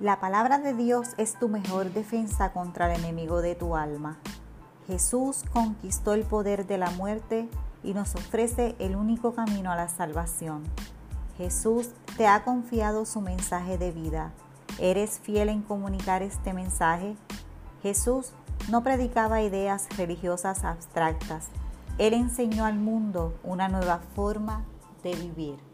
La palabra de Dios es tu mejor defensa contra el enemigo de tu alma. Jesús conquistó el poder de la muerte y nos ofrece el único camino a la salvación. Jesús te ha confiado su mensaje de vida. ¿Eres fiel en comunicar este mensaje? Jesús no predicaba ideas religiosas abstractas. Él enseñó al mundo una nueva forma de vivir.